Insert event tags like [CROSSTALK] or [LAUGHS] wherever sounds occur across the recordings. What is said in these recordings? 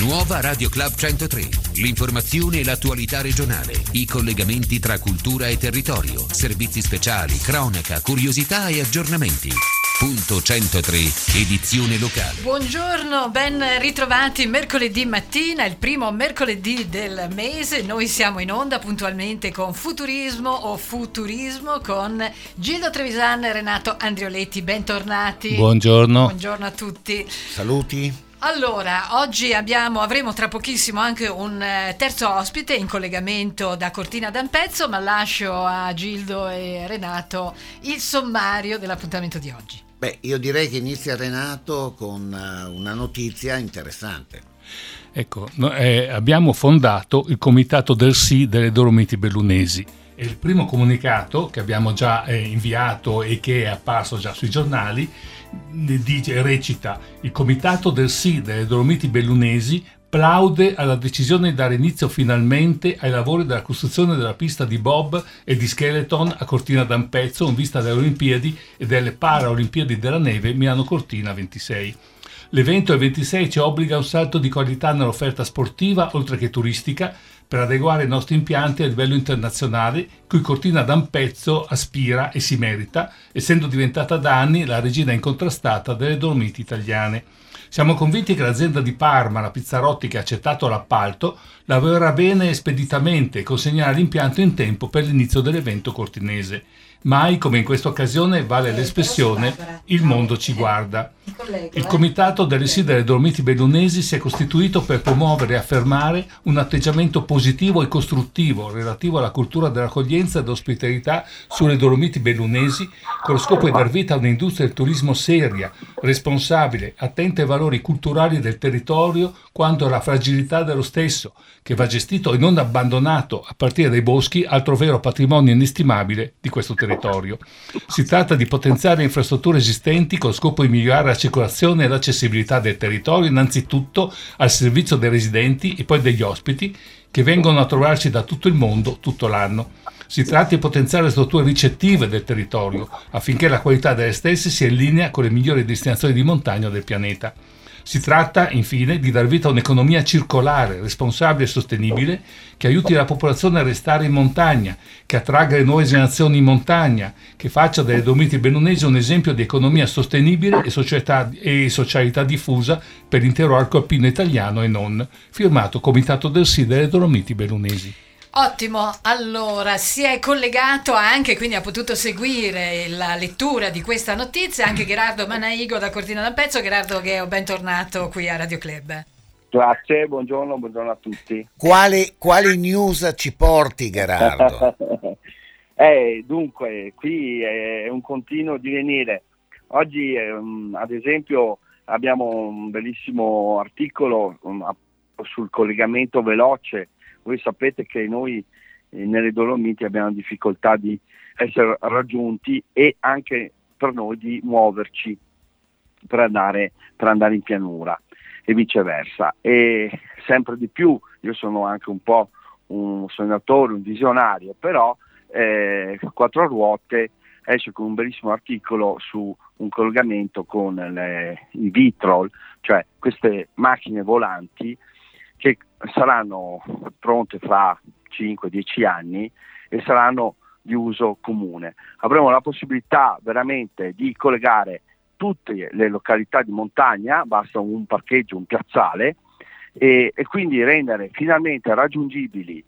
Nuova Radio Club 103. L'informazione e l'attualità regionale. I collegamenti tra cultura e territorio. Servizi speciali, cronaca, curiosità e aggiornamenti. Punto 103, edizione locale. Buongiorno, ben ritrovati mercoledì mattina, il primo mercoledì del mese. Noi siamo in onda puntualmente con Futurismo o Futurismo con Gildo Trevisan e Renato Andrioletti. Bentornati. Buongiorno. Buongiorno a tutti. Saluti. Allora, oggi abbiamo, avremo tra pochissimo anche un eh, terzo ospite in collegamento da Cortina d'Ampezzo, ma lascio a Gildo e Renato il sommario dell'appuntamento di oggi. Beh, io direi che inizia Renato con eh, una notizia interessante. Ecco, no, eh, abbiamo fondato il comitato del sì delle Dolomiti Bellunesi. Il primo comunicato che abbiamo già eh, inviato e che è apparso già sui giornali dice, recita il comitato del sì delle Dolomiti Bellunesi plaude alla decisione di dare inizio finalmente ai lavori della costruzione della pista di bob e di skeleton a Cortina d'Ampezzo in vista delle Olimpiadi e delle Paralimpiadi della neve Milano Cortina 26. L'evento del 26 ci obbliga a un salto di qualità nell'offerta sportiva oltre che turistica per adeguare i nostri impianti a livello internazionale cui Cortina d'Ampezzo aspira e si merita, essendo diventata da anni la regina incontrastata delle Dolomiti italiane. Siamo convinti che l'azienda di Parma, la Pizzarotti che ha accettato l'appalto, lavorerà bene e speditamente e consegnerà l'impianto in tempo per l'inizio dell'evento cortinese. Mai come in questa occasione vale l'espressione il mondo ci guarda. Il comitato delle sì delle Dolomiti Bellunesi si è costituito per promuovere e affermare un atteggiamento positivo e costruttivo relativo alla cultura dell'accoglienza e dell'ospitalità sulle Dolomiti Bellunesi con lo scopo di dar vita a un'industria del turismo seria, responsabile, attenta ai valori culturali del territorio quanto alla fragilità dello stesso, che va gestito e non abbandonato a partire dai boschi, altro vero patrimonio inestimabile di questo territorio. Si tratta di potenziare infrastrutture esistenti con scopo di migliorare la circolazione e l'accessibilità del territorio, innanzitutto al servizio dei residenti e poi degli ospiti che vengono a trovarci da tutto il mondo tutto l'anno. Si tratta di potenziare le strutture ricettive del territorio affinché la qualità delle stesse sia in linea con le migliori destinazioni di montagna del pianeta. Si tratta, infine, di dar vita a un'economia circolare, responsabile e sostenibile che aiuti la popolazione a restare in montagna, che attragga le nuove generazioni in montagna, che faccia delle Dolomiti Bellunesi un esempio di economia sostenibile e, società, e socialità diffusa per l'intero arco alpino italiano e non. Firmato Comitato del Sì delle Dolomiti Bellunesi. Ottimo, allora si è collegato anche, quindi ha potuto seguire la lettura di questa notizia anche Gerardo Manaigo da Cortina d'Ampezzo. Gerardo Gheo, bentornato qui a Radio Club. Grazie, buongiorno, buongiorno a tutti. Quali, quali news ci porti Gerardo? [LAUGHS] eh, dunque, qui è un continuo divenire. Oggi, um, ad esempio, abbiamo un bellissimo articolo um, sul collegamento veloce voi sapete che noi eh, nelle Dolomiti abbiamo difficoltà di essere raggiunti e anche per noi di muoverci per andare, per andare in pianura e viceversa. E sempre di più, io sono anche un po' un sognatore, un visionario, però eh, Quattro Ruote esce con un bellissimo articolo su un collegamento con le, i Vitrol, cioè queste macchine volanti che saranno pronte fra 5-10 anni e saranno di uso comune. Avremo la possibilità veramente di collegare tutte le località di montagna, basta un parcheggio, un piazzale, e, e quindi rendere finalmente raggiungibili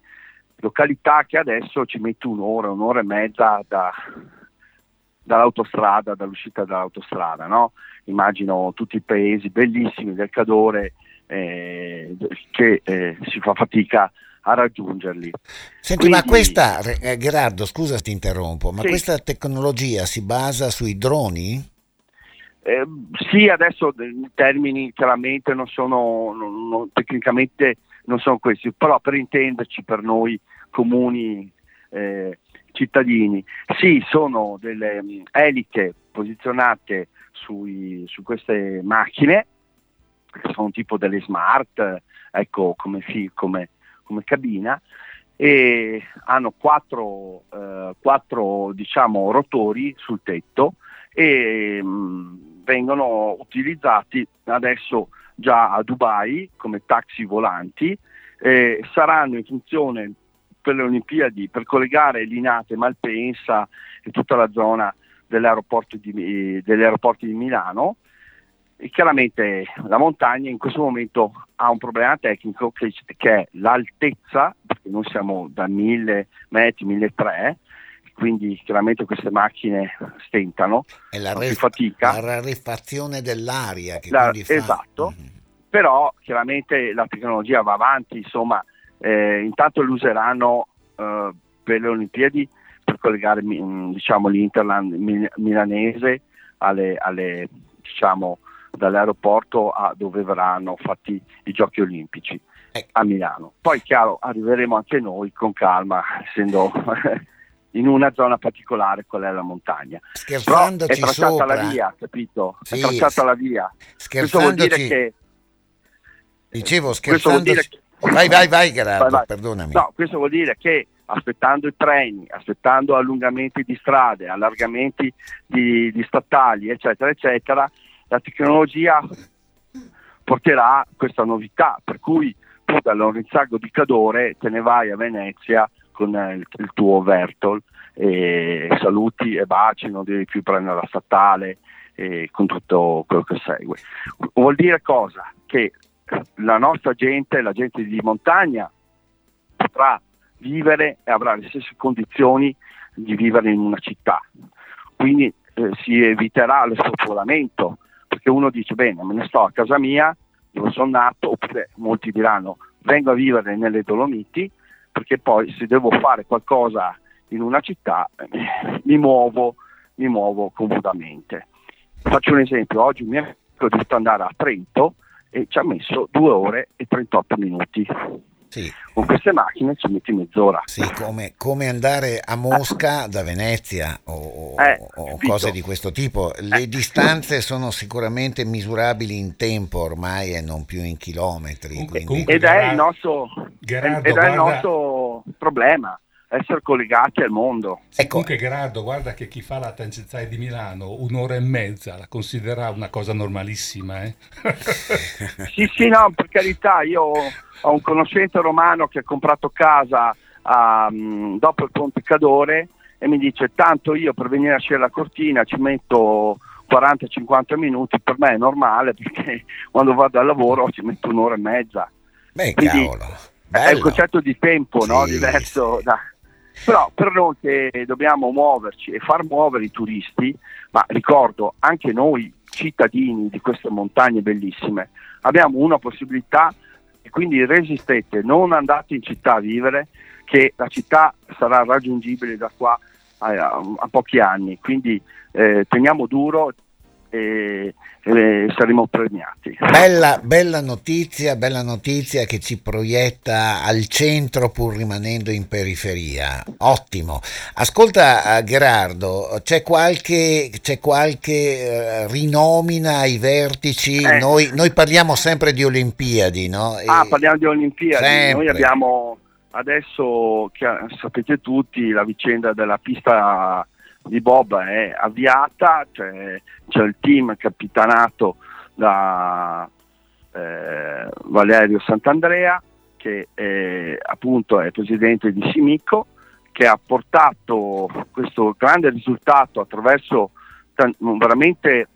località che adesso ci mette un'ora, un'ora e mezza da, dall'autostrada, dall'uscita dall'autostrada. No? Immagino tutti i paesi bellissimi del Cadore eh, che eh, si fa fatica a raggiungerli. Senti, Quindi, ma questa, eh, Gerardo, scusa ti interrompo, ma sì. questa tecnologia si basa sui droni? Eh, sì, adesso i termini chiaramente non sono, non, non, tecnicamente non sono questi, però per intenderci per noi comuni eh, cittadini, sì, sono delle um, eliche posizionate sui, su queste macchine sono tipo delle smart, ecco, come, come, come cabina, e hanno quattro, eh, quattro diciamo, rotori sul tetto e mh, mm, vengono utilizzati adesso già a Dubai come taxi volanti, eh, saranno in funzione per le Olimpiadi per collegare Linate, Malpensa e tutta la zona degli aeroporti di, degli aeroporti di Milano. E chiaramente la montagna in questo momento ha un problema tecnico che, che è l'altezza, perché noi siamo da 1000 metri, 1300, quindi chiaramente queste macchine stentano, è la, ref- fatica. la rarefazione dell'aria che la, fa... Esatto, mm-hmm. però chiaramente la tecnologia va avanti, insomma, eh, intanto lo useranno eh, per le Olimpiadi per collegare diciamo, l'Interland milanese alle, alle, diciamo, dall'aeroporto a dove verranno fatti i giochi olimpici a Milano. Poi chiaro arriveremo anche noi con calma, essendo [LAUGHS] in una zona particolare, qual è la montagna. Scherzandoci Però è tracciata sopra. la via, capito? Sì, è tracciata la via. Questo vuol dire che... Dicevo, scherzandoci... Che... Vai, vai, vai, Gerardo, vai, vai. perdonami. No, questo vuol dire che aspettando i treni, aspettando allungamenti di strade, allargamenti di, di statali, eccetera, eccetera, la tecnologia porterà questa novità, per cui tu da Lorenzago di Cadore te ne vai a Venezia con il, il tuo Vertol e saluti e baci, non devi più prendere la statale e con tutto quello che segue. Vuol dire cosa? Che la nostra gente, la gente di montagna, potrà vivere e avrà le stesse condizioni di vivere in una città. Quindi eh, si eviterà lo spopolamento, perché uno dice bene, me ne sto a casa mia, dove sono nato, oppure molti diranno vengo a vivere nelle Dolomiti, perché poi se devo fare qualcosa in una città eh, mi muovo, mi muovo comodamente. Faccio un esempio, oggi amico è dovuto andare a Trento e ci ha messo 2 ore e 38 minuti. Sì. Con queste macchine ci metti mezz'ora. Sì, come, come andare a Mosca da Venezia o, eh, o cose di questo tipo. Le eh. distanze sono sicuramente misurabili in tempo ormai e non più in chilometri. Comunque, quindi... ed, è il nostro, Gerardo, ed è il nostro problema essere collegati al mondo. Ecco. Comunque Gerardo, guarda che chi fa la tangenziale di Milano un'ora e mezza la considera una cosa normalissima. Eh? [LAUGHS] sì, sì, no, per carità, io ho un conoscente romano che ha comprato casa um, dopo il Ponte Cadore e mi dice tanto io per venire a scegliere la cortina ci metto 40-50 minuti, per me è normale perché quando vado al lavoro ci metto un'ora e mezza. Beh, Quindi, cavolo. Bello. È un concetto di tempo sì. no? diverso da, però per noi che dobbiamo muoverci e far muovere i turisti, ma ricordo anche noi cittadini di queste montagne bellissime, abbiamo una possibilità e quindi resistete, non andate in città a vivere, che la città sarà raggiungibile da qua a, a, a pochi anni, quindi eh, teniamo duro e, e saremo premiati. Bella, bella, notizia, bella notizia che ci proietta al centro pur rimanendo in periferia. Ottimo. Ascolta uh, Gerardo, c'è qualche, c'è qualche uh, rinomina ai vertici? Eh. Noi, noi, parliamo sempre di Olimpiadi, no? E ah, parliamo di Olimpiadi. Sempre. Noi abbiamo adesso, sapete tutti, la vicenda della pista di Bob è avviata, c'è, c'è il team capitanato da eh, Valerio Sant'Andrea che è, appunto è presidente di Simico che ha portato questo grande risultato attraverso t- veramente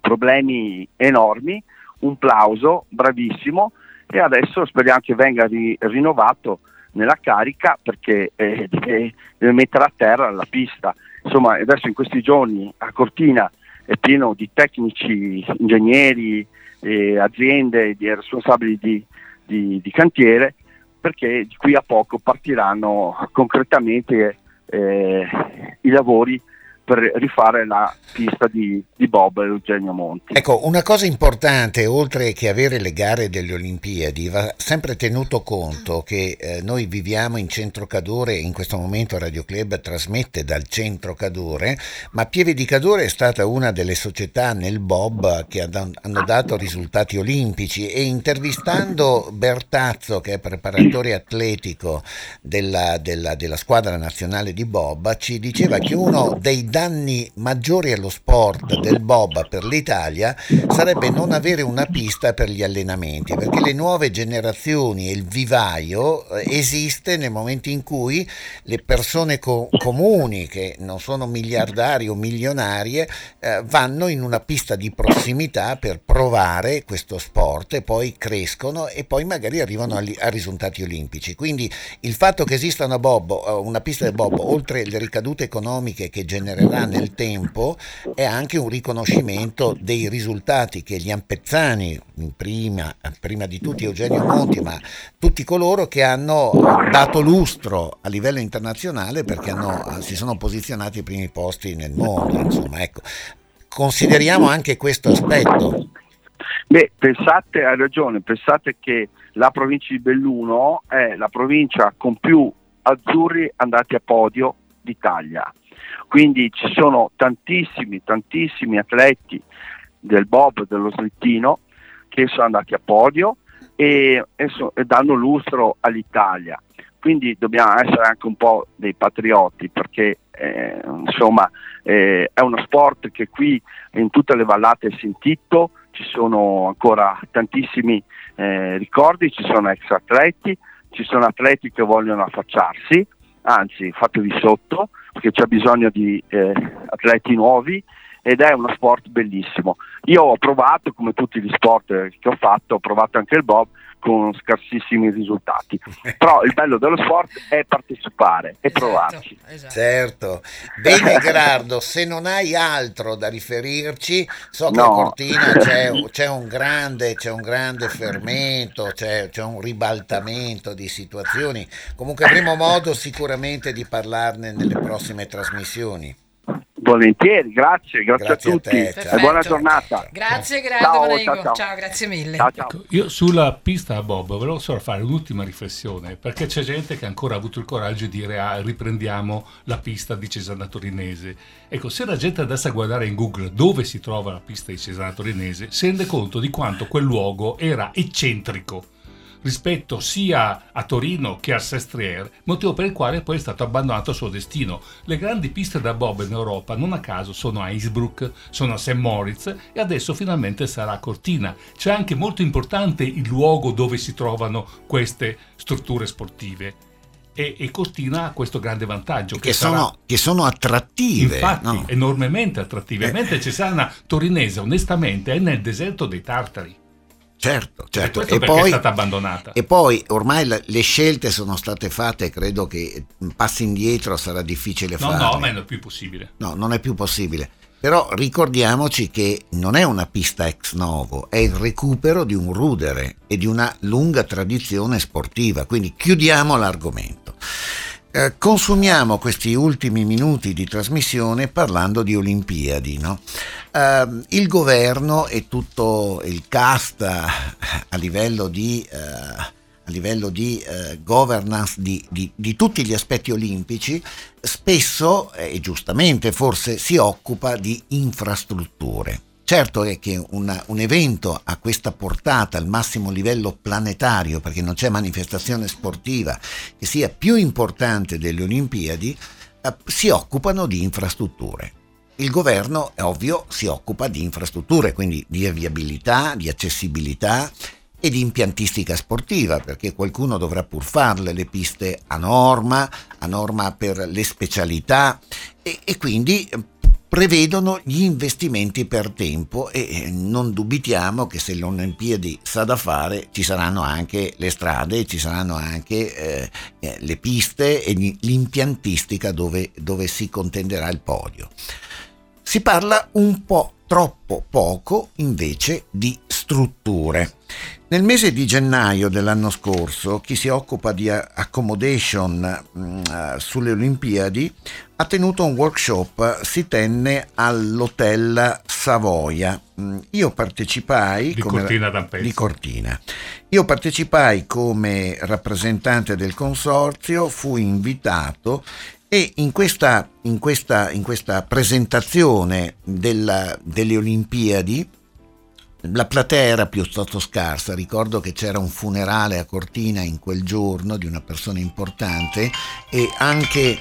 problemi enormi, un plauso, bravissimo. E adesso speriamo che venga ri- rinnovato nella carica perché eh, deve, deve mettere a terra la pista insomma adesso in questi giorni a Cortina è pieno di tecnici, ingegneri, eh, aziende, di responsabili di, di, di, cantiere perché di qui a poco partiranno concretamente eh, i lavori per rifare la pista di, di Bob e Eugenio Monti. Ecco, una cosa importante, oltre che avere le gare delle Olimpiadi, va sempre tenuto conto che eh, noi viviamo in Centro Cadore, in questo momento Radio Club trasmette dal Centro Cadore, ma Pieve di Cadore è stata una delle società nel Bob che hanno dato risultati olimpici e intervistando Bertazzo, che è preparatore atletico della, della, della squadra nazionale di Bob, ci diceva che uno dei danni danni maggiori allo sport del bob per l'Italia sarebbe non avere una pista per gli allenamenti, perché le nuove generazioni e il vivaio eh, esiste nel momento in cui le persone co- comuni, che non sono miliardari o milionarie, eh, vanno in una pista di prossimità per provare questo sport e poi crescono e poi magari arrivano a, a risultati olimpici. Quindi il fatto che esista una, bob, eh, una pista di bob, oltre le ricadute economiche che genererà nel tempo, è anche un riconoscimento dei risultati che gli ampezzani, prima, prima di tutti Eugenio Monti, ma tutti coloro che hanno dato lustro a livello internazionale perché hanno, si sono posizionati ai primi posti nel mondo. Insomma, ecco. Consideriamo anche questo aspetto. Beh, pensate, hai ragione, pensate che la provincia di Belluno è la provincia con più azzurri andati a podio d'Italia. Quindi ci sono tantissimi, tantissimi atleti del Bob, dello slittino, che sono andati a podio e, e, so, e danno lustro all'Italia. Quindi dobbiamo essere anche un po' dei patrioti perché eh, insomma eh, è uno sport che qui in tutte le vallate è sentito, ci sono ancora tantissimi eh, ricordi, ci sono ex atleti, ci sono atleti che vogliono affacciarsi, anzi fatevi sotto perché c'è bisogno di eh, atleti nuovi ed è uno sport bellissimo. Io ho provato, come tutti gli sport che ho fatto, ho provato anche il bob con scarsissimi risultati. Però il bello dello sport è partecipare e esatto, provarci. Esatto. Certo. Bene Gerardo, se non hai altro da riferirci, so che no. a Cortina c'è, c'è, un grande, c'è un grande fermento, c'è, c'è un ribaltamento di situazioni. Comunque avremo modo sicuramente di parlarne nelle prossime trasmissioni. Volentieri, grazie, grazie, grazie a tutti a e buona giornata. Grazie, grazie, ciao, ciao, ciao. ciao, grazie mille. Ciao, ecco, io sulla pista a Bob volevo solo fare un'ultima riflessione, perché c'è gente che ha ancora avuto il coraggio di dire ah, riprendiamo la pista di Cesana Torinese. Ecco, se la gente andasse a guardare in Google dove si trova la pista di Cesana Torinese, si rende conto di quanto quel luogo era eccentrico rispetto sia a Torino che a Sestriere, motivo per il quale poi è stato abbandonato al suo destino. Le grandi piste da bob in Europa non a caso sono a Innsbruck, sono a St. Moritz e adesso finalmente sarà a Cortina. C'è anche molto importante il luogo dove si trovano queste strutture sportive. E, e, Cortina ha questo grande vantaggio che, che, sarà, sono, che sono, attrattive infatti no? enormemente attrattive eh. mentre Cesana Torinese onestamente è nel deserto dei Tartari Certo, certo. E, poi, è stata abbandonata. E poi ormai le scelte sono state fatte, credo che passi indietro sarà difficile no, fare. No, ma non è più possibile. No, non è più possibile. Però ricordiamoci che non è una pista ex novo, è il recupero di un rudere e di una lunga tradizione sportiva, quindi chiudiamo l'argomento. Eh, consumiamo questi ultimi minuti di trasmissione parlando di Olimpiadi. No? Eh, il governo e tutto il cast a livello di, eh, a livello di eh, governance di, di, di, tutti gli aspetti olimpici spesso, e giustamente forse, si occupa di infrastrutture. Certo è che una, un evento a questa portata al massimo livello planetario, perché non c'è manifestazione sportiva che sia più importante delle Olimpiadi, eh, si occupano di infrastrutture. Il governo, è ovvio, si occupa di infrastrutture, quindi di viabilità, di accessibilità e di impiantistica sportiva, perché qualcuno dovrà pur farle le piste a norma, a norma per le specialità e, e quindi prevedono gli investimenti per tempo e non dubitiamo che se l'Olimpiadi sa da fare ci saranno anche le strade, ci saranno anche eh, eh le piste e l'impiantistica dove, dove si contenderà il podio. Si parla un po' troppo poco invece di strutture. Nel mese di gennaio dell'anno scorso, chi si occupa di accommodation mh, mm, sulle Olimpiadi ha tenuto un workshop, si tenne all'hotel Savoia. Mm, io partecipai di, come, Cortina di Cortina. Io partecipai come rappresentante del consorzio, fui invitato e in questa, in questa, in questa presentazione della, delle Olimpiadi la platea era piuttosto scarsa, ricordo che c'era un funerale a Cortina in quel giorno di una persona importante e anche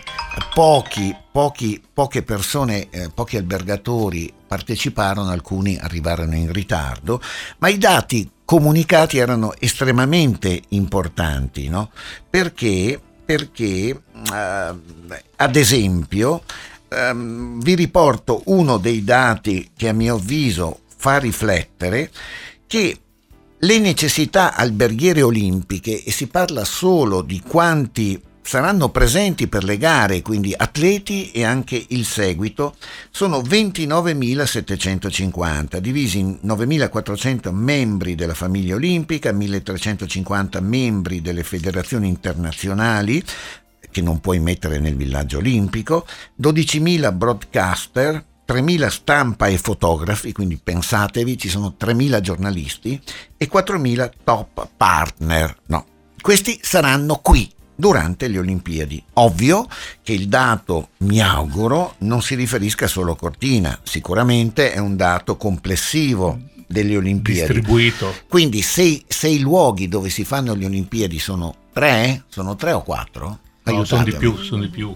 pochi, pochi, poche persone, eh, pochi albergatori parteciparono, alcuni arrivarono in ritardo, ma i dati comunicati erano estremamente importanti, no? perché, perché ad esempio ehm, vi riporto uno dei dati che a mio avviso fa riflettere che le necessità alberghiere olimpiche, e si parla solo di quanti saranno presenti per le gare, quindi atleti e anche il seguito, sono 29.750, divisi in 9.400 membri della famiglia olimpica, 1.350 membri delle federazioni internazionali, che non puoi mettere nel villaggio olimpico, 12.000 broadcaster, 3.000 stampa e fotografi, quindi pensatevi, ci sono 3.000 giornalisti e 4.000 top partner. No, questi saranno qui durante le Olimpiadi. Ovvio che il dato, mi auguro, non si riferisca solo a Cortina, sicuramente è un dato complessivo delle Olimpiadi. Distribuito. Quindi se, se i luoghi dove si fanno le Olimpiadi sono tre, sono tre o quattro? No, sono di più, sono di più.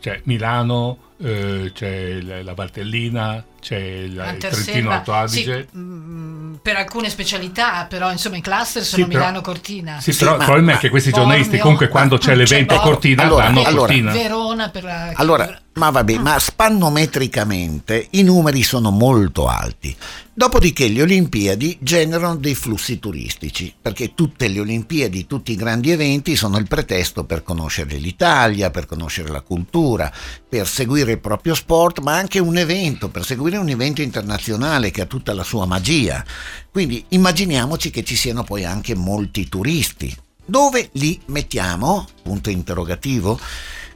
Cioè Milano, eh, c'è la Valtellina, c'è il, il Trentino Alto Adige. Sì, mm, per alcune specialità, però insomma in cluster sono Sì, Milano Cortina. Sì, Sì, però il problema ma- è che questi Bormio, giornalisti comunque quando c'è l'evento a c'è Cortina Allora, vanno a allora, Cortina. Verona per la Allora, ma vabbè, ma spannometricamente i numeri sono molto alti. Dopodiché le Olimpiadi generano dei flussi turistici, perché tutte le Olimpiadi, tutti i grandi eventi sono il pretesto per conoscere l'Italia, per conoscere la cultura, per seguire il proprio sport, ma anche un evento, per seguire un evento internazionale che ha tutta la sua magia. Quindi immaginiamoci che ci siano poi anche molti turisti. Dove li mettiamo? Punto interrogativo.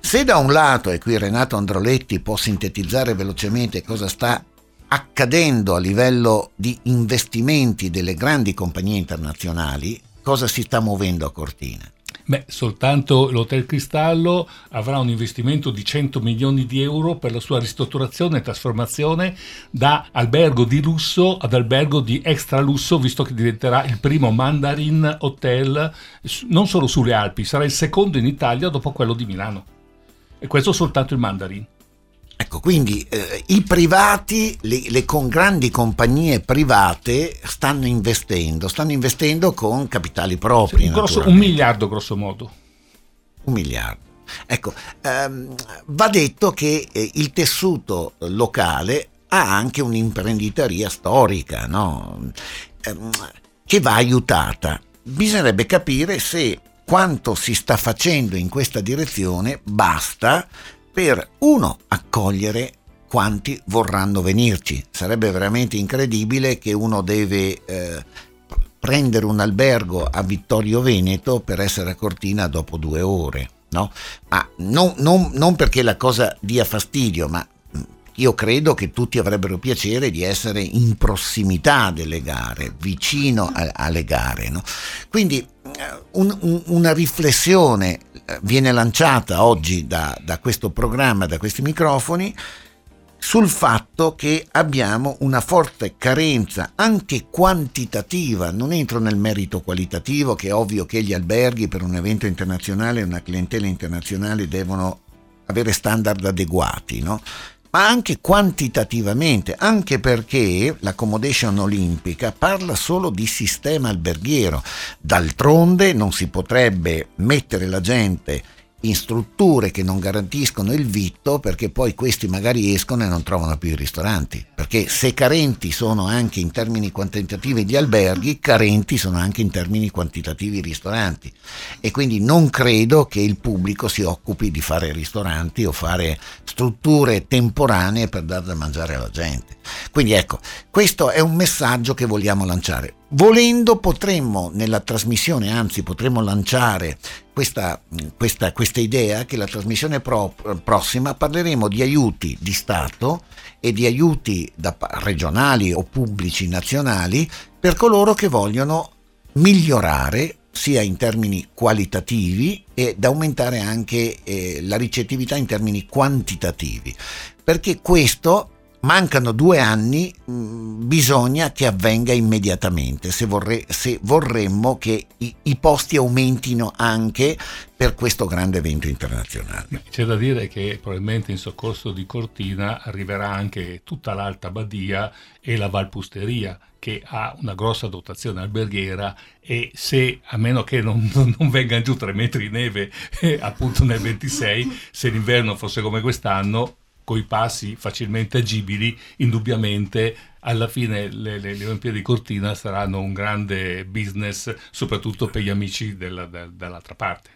Se da un lato, e qui Renato Androletti può sintetizzare velocemente cosa sta accadendo a livello di investimenti delle grandi compagnie internazionali, cosa si sta muovendo a Cortina? Beh, soltanto l'Hotel Cristallo avrà un investimento di 100 milioni di euro per la sua ristrutturazione e trasformazione da albergo di lusso ad albergo di extra lusso, visto che diventerà il primo Mandarin Hotel non solo sulle Alpi, sarà il secondo in Italia dopo quello di Milano. E questo soltanto il Mandarin. Ecco, quindi eh, i privati, le, le con grandi compagnie private stanno investendo, stanno investendo con capitali propri. Un, grosso- un miliardo grosso modo. Un miliardo. Ecco, ehm, va detto che eh, il tessuto locale ha anche un'imprenditoria storica, no? Ehm, che va aiutata. Bisognerebbe capire se quanto si sta facendo in questa direzione basta per, uno, accogliere quanti vorranno venirci. Sarebbe veramente incredibile che uno deve eh, prendere un albergo a Vittorio Veneto per essere a Cortina dopo due ore. No? Ma non, non- non perché la cosa dia fastidio, ma mh, io credo che tutti avrebbero piacere di essere in prossimità delle gare, vicino a- alle gare. no? Quindi un- un- una riflessione eh, viene lanciata oggi da, da questo programma, da questi microfoni, sul fatto che abbiamo una forte carenza anche quantitativa, non entro nel merito qualitativo, che è ovvio che gli alberghi per un evento internazionale, una clientela internazionale devono avere standard adeguati, no? Ma anche quantitativamente, anche perché l'accommodation olimpica parla solo di sistema alberghiero. D'altronde non si potrebbe mettere la gente in strutture che non garantiscono il vitto perché poi questi magari escono e non trovano più i ristoranti. Perché se carenti sono anche in termini quantitativi gli alberghi, carenti sono anche in termini quantitativi i ristoranti. E quindi non credo che il pubblico si occupi di fare ristoranti o fare strutture temporanee per dar da mangiare alla gente. Quindi ecco, questo è un messaggio che vogliamo lanciare. Volendo potremmo nella trasmissione, anzi potremmo lanciare questa, questa, questa idea che la trasmissione pro- prossima parleremo di aiuti di Stato e di aiuti da regionali o pubblici nazionali per coloro che vogliono migliorare sia in termini qualitativi ed aumentare anche eh, la ricettività in termini quantitativi, perché questo mancano due anni, mh, bisogna che avvenga immediatamente se, vorrei, se vorremmo che i, i, posti aumentino anche per questo grande evento internazionale. C'è da dire che probabilmente in soccorso di Cortina arriverà anche tutta l'Alta Badia e la Valpusteria che ha una grossa dotazione alberghiera e se, a meno che non, [LAUGHS] non vengano giù tre metri di neve [LAUGHS] eh, appunto nel 26, se l'inverno fosse come quest'anno, coi passi facilmente agibili, indubbiamente alla fine le, le, le, Olimpiadi di Cortina saranno un grande business, soprattutto per gli amici della, dall'altra parte.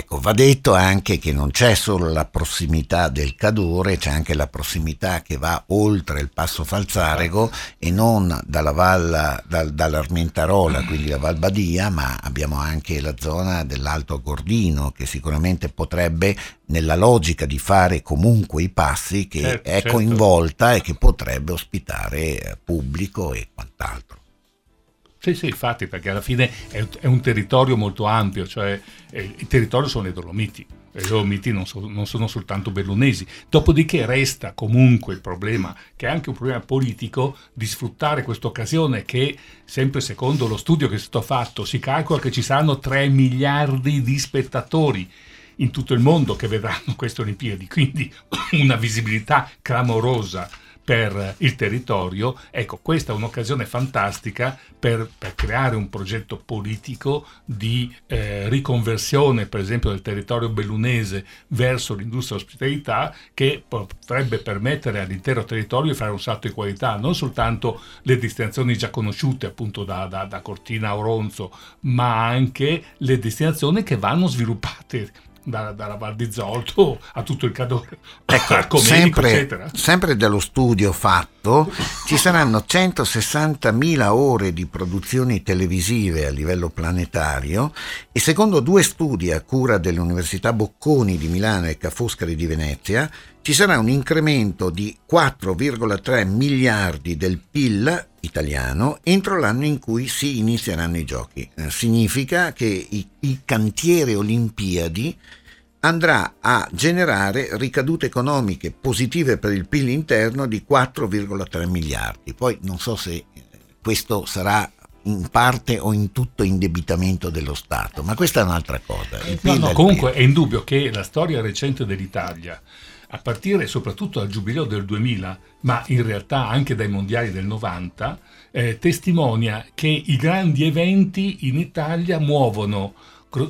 Ecco, va detto anche che non c'è solo la prossimità del Cadore, c'è anche la prossimità che va oltre il Passo Falzarego e non dalla Valla, dal, dall'Armentarola, quindi la Val Badia, ma abbiamo anche la zona dell'Alto Gordino che sicuramente potrebbe, nella logica di fare comunque i passi, che certo, è certo. coinvolta e che potrebbe ospitare pubblico e quant'altro. Sì, sì, infatti, perché alla fine è, è un territorio molto ampio, cioè eh, il territorio sono le Dolomiti. Le Dolomiti non, so, non, sono soltanto bellunesi. Dopodiché resta comunque il problema, che è anche un problema politico, di sfruttare questa occasione che, sempre secondo lo studio che è stato fatto, si calcola che ci saranno 3 miliardi di spettatori in tutto il mondo che vedranno queste Olimpiadi, quindi [COUGHS] una visibilità clamorosa per il territorio. Ecco, questa è un'occasione fantastica per, per creare un progetto politico di eh, riconversione, per esempio, del territorio bellunese verso l'industria ospitalità che potrebbe permettere all'intero territorio di fare un salto di qualità, non soltanto le destinazioni già conosciute appunto da, da, da Cortina a Oronzo, ma anche le destinazioni che vanno sviluppate da, dalla Val di Zolto a tutto il Cadore, [LAUGHS] ecco, [LAUGHS] sempre, sempre dallo studio fatto ci saranno 160.000 ore di produzioni televisive a livello planetario e secondo due studi a cura dell'Università Bocconi di Milano e Ca' Foscari di Venezia ci sarà un incremento di 4,3 miliardi del PIL italiano entro l'anno in cui si inizieranno i giochi. Eh, significa che i, i cantieri olimpiadi andrà a generare ricadute economiche positive per il PIL interno di 4,3 miliardi. Poi non so se questo sarà in parte o in tutto indebitamento dello Stato, ma questa è un'altra cosa. No, no, comunque è indubbio che la storia recente dell'Italia a partire soprattutto dal giubileo del 2000, ma in realtà anche dai mondiali del 90, eh, testimonia che i grandi eventi in Italia muovono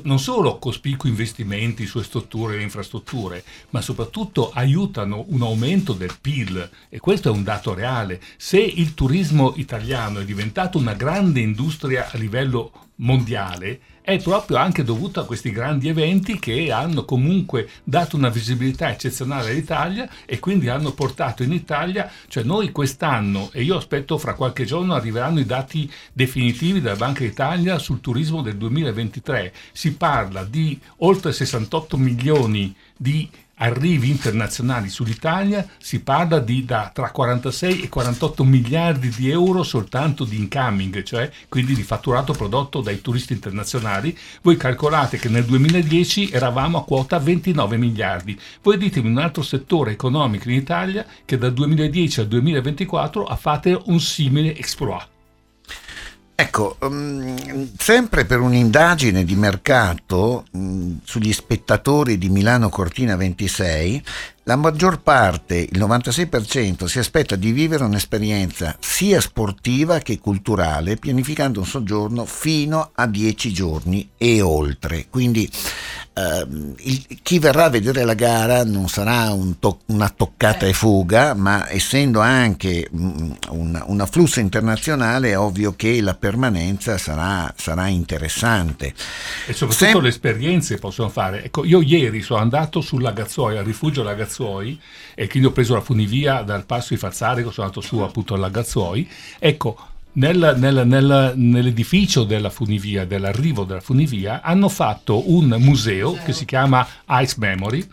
non solo cospicui investimenti su strutture e infrastrutture, ma soprattutto aiutano un aumento del PIL e questo è un dato reale. Se il turismo italiano è diventato una grande industria a livello mondiale, è proprio anche dovuto a questi grandi eventi che hanno comunque dato una visibilità eccezionale all'Italia e quindi hanno portato in Italia, cioè noi quest'anno, e io aspetto fra qualche giorno arriveranno i dati definitivi della Banca d'Italia sul turismo del 2023, si parla di oltre 68 milioni di arrivi internazionali sull'Italia si parla di da tra 46 e 48 miliardi di euro soltanto di incoming, cioè quindi di fatturato prodotto dai turisti internazionali. Voi calcolate che nel 2010 eravamo a quota 29 miliardi. Voi ditemi un altro settore economico in Italia che dal 2010 al 2024 ha fatto un simile exploit. Ecco, um, sempre per un'indagine di mercato sugli spettatori di Milano Cortina 26, la maggior parte, il 96%, si aspetta di vivere un'esperienza sia sportiva che culturale, pianificando un soggiorno fino a 10 giorni e oltre. Quindi Uh, il, chi verrà a vedere la gara non sarà un to- una toccata e fuga, ma essendo anche mm, un, un, afflusso internazionale è ovvio che la permanenza sarà, sarà interessante. E soprattutto Sem- le esperienze possono fare. Ecco, io ieri sono andato sulla Gazzuoi, al rifugio Lagazzuoi, e quindi ho preso la funivia dal passo di Fazzarico, sono andato su appunto alla Gazzuoi. Ecco, nel, nel, nel, nell'edificio della funivia, dell'arrivo della funivia, hanno fatto un museo che si chiama Ice Memory,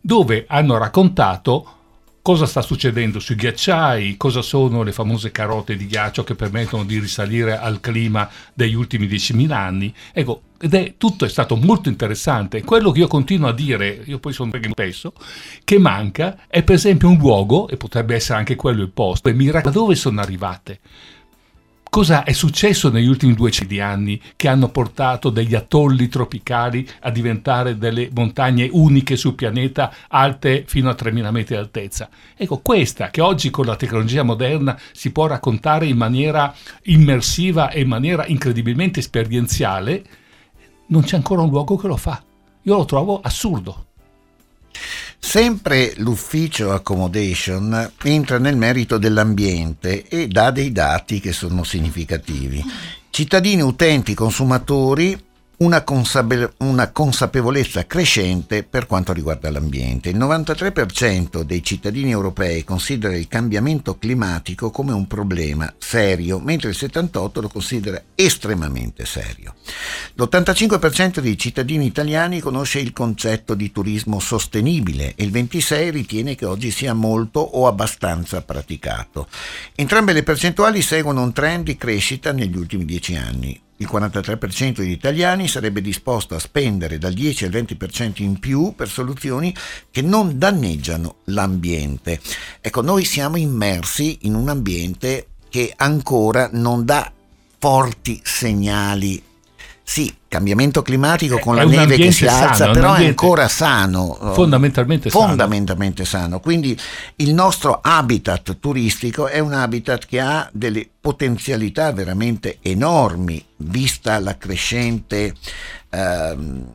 dove hanno raccontato cosa sta succedendo sui ghiacciai, cosa sono le famose carote di ghiaccio che permettono di risalire al clima degli ultimi 10.000 anni. Ecco, ed è tutto è stato molto interessante. Quello che io continuo a dire, io poi sono spesso, che manca è per esempio un luogo, e potrebbe essere anche quello il posto, e mi da dove sono arrivate? Cosa è successo negli ultimi 200 anni che hanno portato degli atolli tropicali a diventare delle montagne uniche sul pianeta alte fino a 3000 metri di altezza? Ecco, questa che oggi con la tecnologia moderna si può raccontare in maniera immersiva e in maniera incredibilmente esperienziale, non c'è ancora un luogo che lo fa. Io lo trovo assurdo. Sempre l'ufficio accommodation entra nel merito dell'ambiente e dà dei dati che sono significativi. Cittadini, utenti, consumatori una, consape- una, consapevolezza crescente per quanto riguarda l'ambiente. Il 93% dei cittadini europei considera il cambiamento climatico come un problema serio, mentre il 78% lo considera estremamente serio. L'85% dei cittadini italiani conosce il concetto di turismo sostenibile e il 26% ritiene che oggi sia molto o abbastanza praticato. Entrambe le percentuali seguono un trend di crescita negli ultimi dieci anni. Il 43% degli italiani sarebbe disposto a spendere dal 10 al 20% in più per soluzioni che non danneggiano l'ambiente. Ecco, noi siamo immersi in un ambiente che ancora non dà forti segnali sì, cambiamento climatico con la neve che si alza, sano, però è ancora sano. Fondamentalmente, fondamentalmente sano. sano. Quindi il nostro habitat turistico è un habitat che ha delle potenzialità veramente enormi, vista la crescente... Ehm,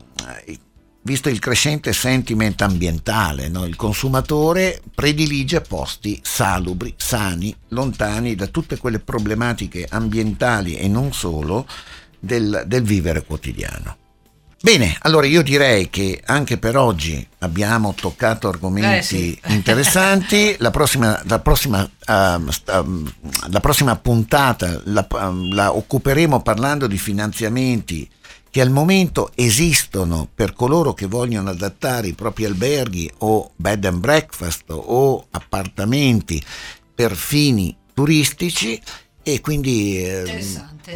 visto il crescente sentiment ambientale, no? il consumatore predilige posti salubri, sani, lontani da tutte quelle problematiche ambientali e non solo del, del vivere quotidiano. Bene, allora io direi che anche per oggi abbiamo toccato argomenti eh sì. [LAUGHS] interessanti. La prossima, la, prossima, uh, la prossima, puntata la, uh, la occuperemo parlando di finanziamenti che al momento esistono per coloro che vogliono adattare i propri alberghi o bed and breakfast o appartamenti per fini turistici e quindi eh,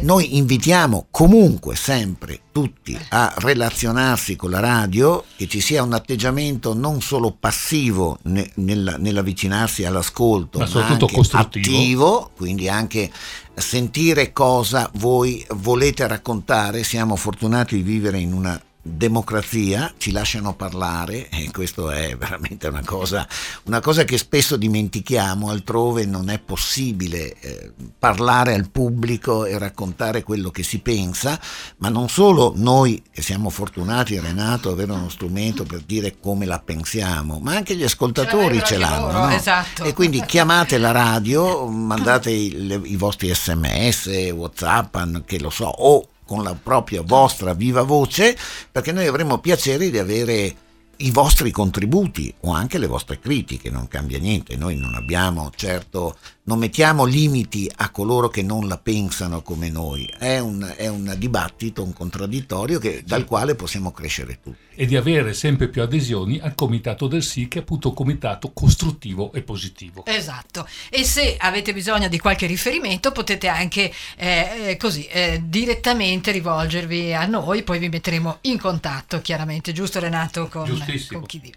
noi invitiamo comunque sempre tutti a relazionarsi con la radio, che ci sia un atteggiamento non solo passivo ne, nella, nell'avvicinarsi all'ascolto, ma, ma anche attivo, quindi anche sentire cosa voi volete raccontare. Siamo fortunati di vivere in una democrazia, ci lasciano parlare e questo è veramente una cosa, una cosa che spesso dimentichiamo, altrove non è possibile eh, parlare al pubblico e raccontare quello che si pensa, ma non solo noi che siamo fortunati, Renato, avere uno strumento per dire come la pensiamo, ma anche gli ascoltatori ce, l'hanno. Loro, no? esatto. E quindi chiamate la radio, [LAUGHS] mandate i, i vostri sms, whatsapp, che lo so, o con la propria vostra viva voce, perché noi avremo piacere di avere i vostri contributi o anche le vostre critiche, non cambia niente, noi non abbiamo certo, non mettiamo limiti a coloro che non la pensano come noi, è un, è un dibattito, un contraddittorio che, dal quale possiamo crescere tutti. E di avere sempre più adesioni al comitato del sì, che è appunto un comitato costruttivo e positivo. Esatto, e se avete bisogno di qualche riferimento potete anche eh, eh così eh, direttamente rivolgervi a noi, poi vi metteremo in contatto chiaramente, giusto Renato? Con, Giustissimo. Con chi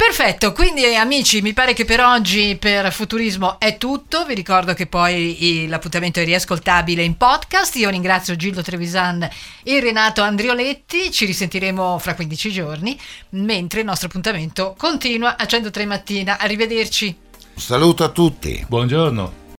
Perfetto, quindi amici, mi pare che per oggi per Futurismo è tutto. Vi ricordo che poi l'appuntamento è riascoltabile in podcast. Io ringrazio Gildo Trevisan e Renato Andrioletti. Ci risentiremo fra 15 giorni, mentre il nostro appuntamento continua a 103 mattina. Arrivederci. saluto a tutti. Buongiorno.